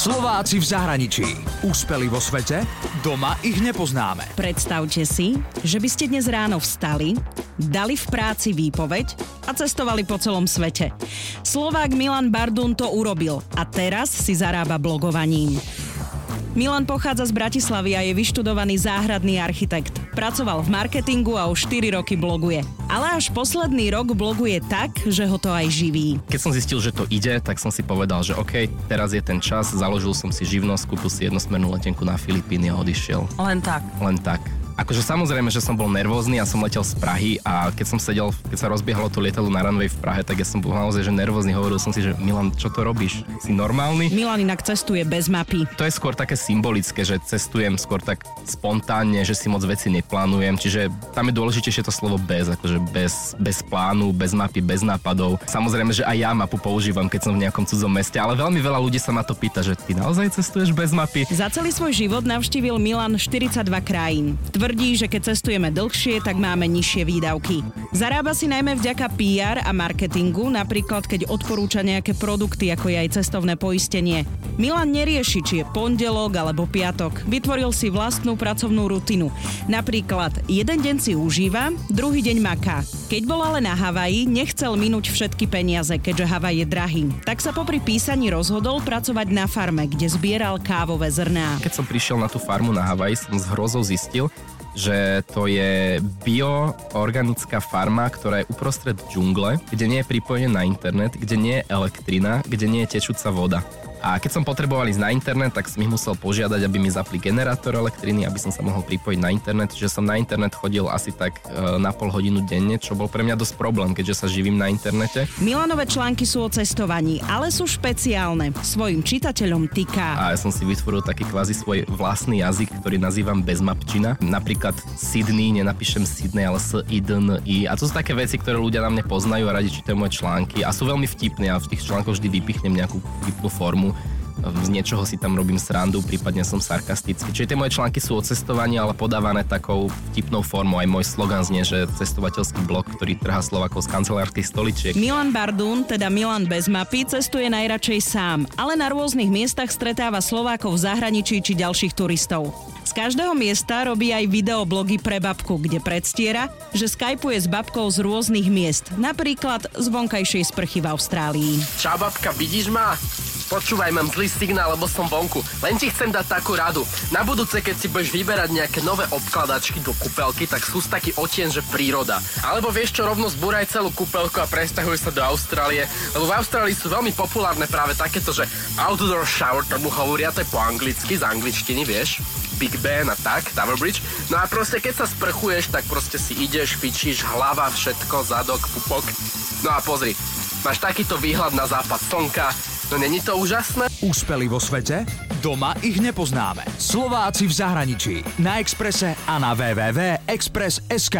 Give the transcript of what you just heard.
Slováci v zahraničí. Úspeli vo svete? Doma ich nepoznáme. Predstavte si, že by ste dnes ráno vstali, dali v práci výpoveď a cestovali po celom svete. Slovák Milan Bardun to urobil a teraz si zarába blogovaním. Milan pochádza z Bratislavy a je vyštudovaný záhradný architekt. Pracoval v marketingu a už 4 roky bloguje. Ale až posledný rok bloguje tak, že ho to aj živí. Keď som zistil, že to ide, tak som si povedal, že OK, teraz je ten čas, založil som si živnosť, kúpil si jednosmernú letenku na Filipíny a odišiel. Len tak. Len tak. Akože samozrejme, že som bol nervózny a som letel z Prahy a keď som sedel, keď sa rozbiehalo to lietadlo na runway v Prahe, tak ja som bol naozaj že nervózny. Hovoril som si, že Milan, čo to robíš? Si normálny? Milan inak cestuje bez mapy. To je skôr také symbolické, že cestujem skôr tak spontánne, že si moc veci neplánujem, čiže tam je dôležitejšie to slovo bez, akože bez, bez plánu, bez mapy, bez nápadov. Samozrejme, že aj ja mapu používam, keď som v nejakom cudzom meste, ale veľmi veľa ľudí sa ma to pýta, že ty naozaj cestuješ bez mapy? Za celý svoj život navštívil Milan 42 krajín. Tvrdí, že keď cestujeme dlhšie, tak máme nižšie výdavky. Zarába si najmä vďaka PR a marketingu, napríklad keď odporúča nejaké produkty, ako je aj cestovné poistenie. Milan nerieši, či je pondelok alebo piatok. Vytvoril si vlastnú pracovnú rutinu. Napríklad jeden deň si užíva, druhý deň maká. Keď bol ale na Havaji, nechcel minúť všetky peniaze, keďže Havaj je drahý. Tak sa popri písaní rozhodol pracovať na farme, kde zbieral kávové zrná. Keď som prišiel na tú farmu na Havaji, som s hrozou zistil, že to je bioorganická farma, ktorá je uprostred džungle, kde nie je pripojené na internet, kde nie je elektrina, kde nie je tečúca voda. A keď som potreboval ísť na internet, tak som ich musel požiadať, aby mi zapli generátor elektriny, aby som sa mohol pripojiť na internet. Čiže som na internet chodil asi tak e, na pol hodinu denne, čo bol pre mňa dosť problém, keďže sa živím na internete. Milanové články sú o cestovaní, ale sú špeciálne. Svojim čitateľom týka. A ja som si vytvoril taký kvázi svoj vlastný jazyk, ktorý nazývam bezmapčina. Napríklad Sydney, nenapíšem Sydney, ale s i d n i. A to sú také veci, ktoré ľudia na mne poznajú a radi čítajú moje články a sú veľmi vtipné a v tých článkoch vždy vypichnem nejakú vtipnú formu z niečoho si tam robím srandu, prípadne som sarkastický. Čiže tie moje články sú o cestovaní, ale podávané takou vtipnou formou. Aj môj slogan znie, že cestovateľský blog, ktorý trhá Slovakov z kancelárskych stoličiek. Milan Bardún, teda Milan bez mapy, cestuje najradšej sám, ale na rôznych miestach stretáva Slovákov v zahraničí či ďalších turistov. Z každého miesta robí aj videoblogy pre babku, kde predstiera, že skypuje s babkou z rôznych miest, napríklad z vonkajšej sprchy v Austrálii. Čau babka, vidíš ma? Počúvaj, mám zlý signál, lebo som vonku. Len ti chcem dať takú radu. Na budúce, keď si budeš vyberať nejaké nové obkladačky do kúpelky, tak sú taký otien, že príroda. Alebo vieš čo, rovno zbúraj celú kúpelku a presťahuj sa do Austrálie, lebo v Austrálii sú veľmi populárne práve takéto, že outdoor shower, tomu hovoria to je po anglicky, z angličtiny, vieš. Big Ben a tak, Tower Bridge. No a proste keď sa sprchuješ, tak proste si ideš, fičíš, hlava, všetko, zadok, pupok. No a pozri, máš takýto výhľad na západ slnka, No není to úžasné? Úspeli vo svete? Doma ich nepoznáme. Slováci v zahraničí. Na Exprese a na www.express.sk.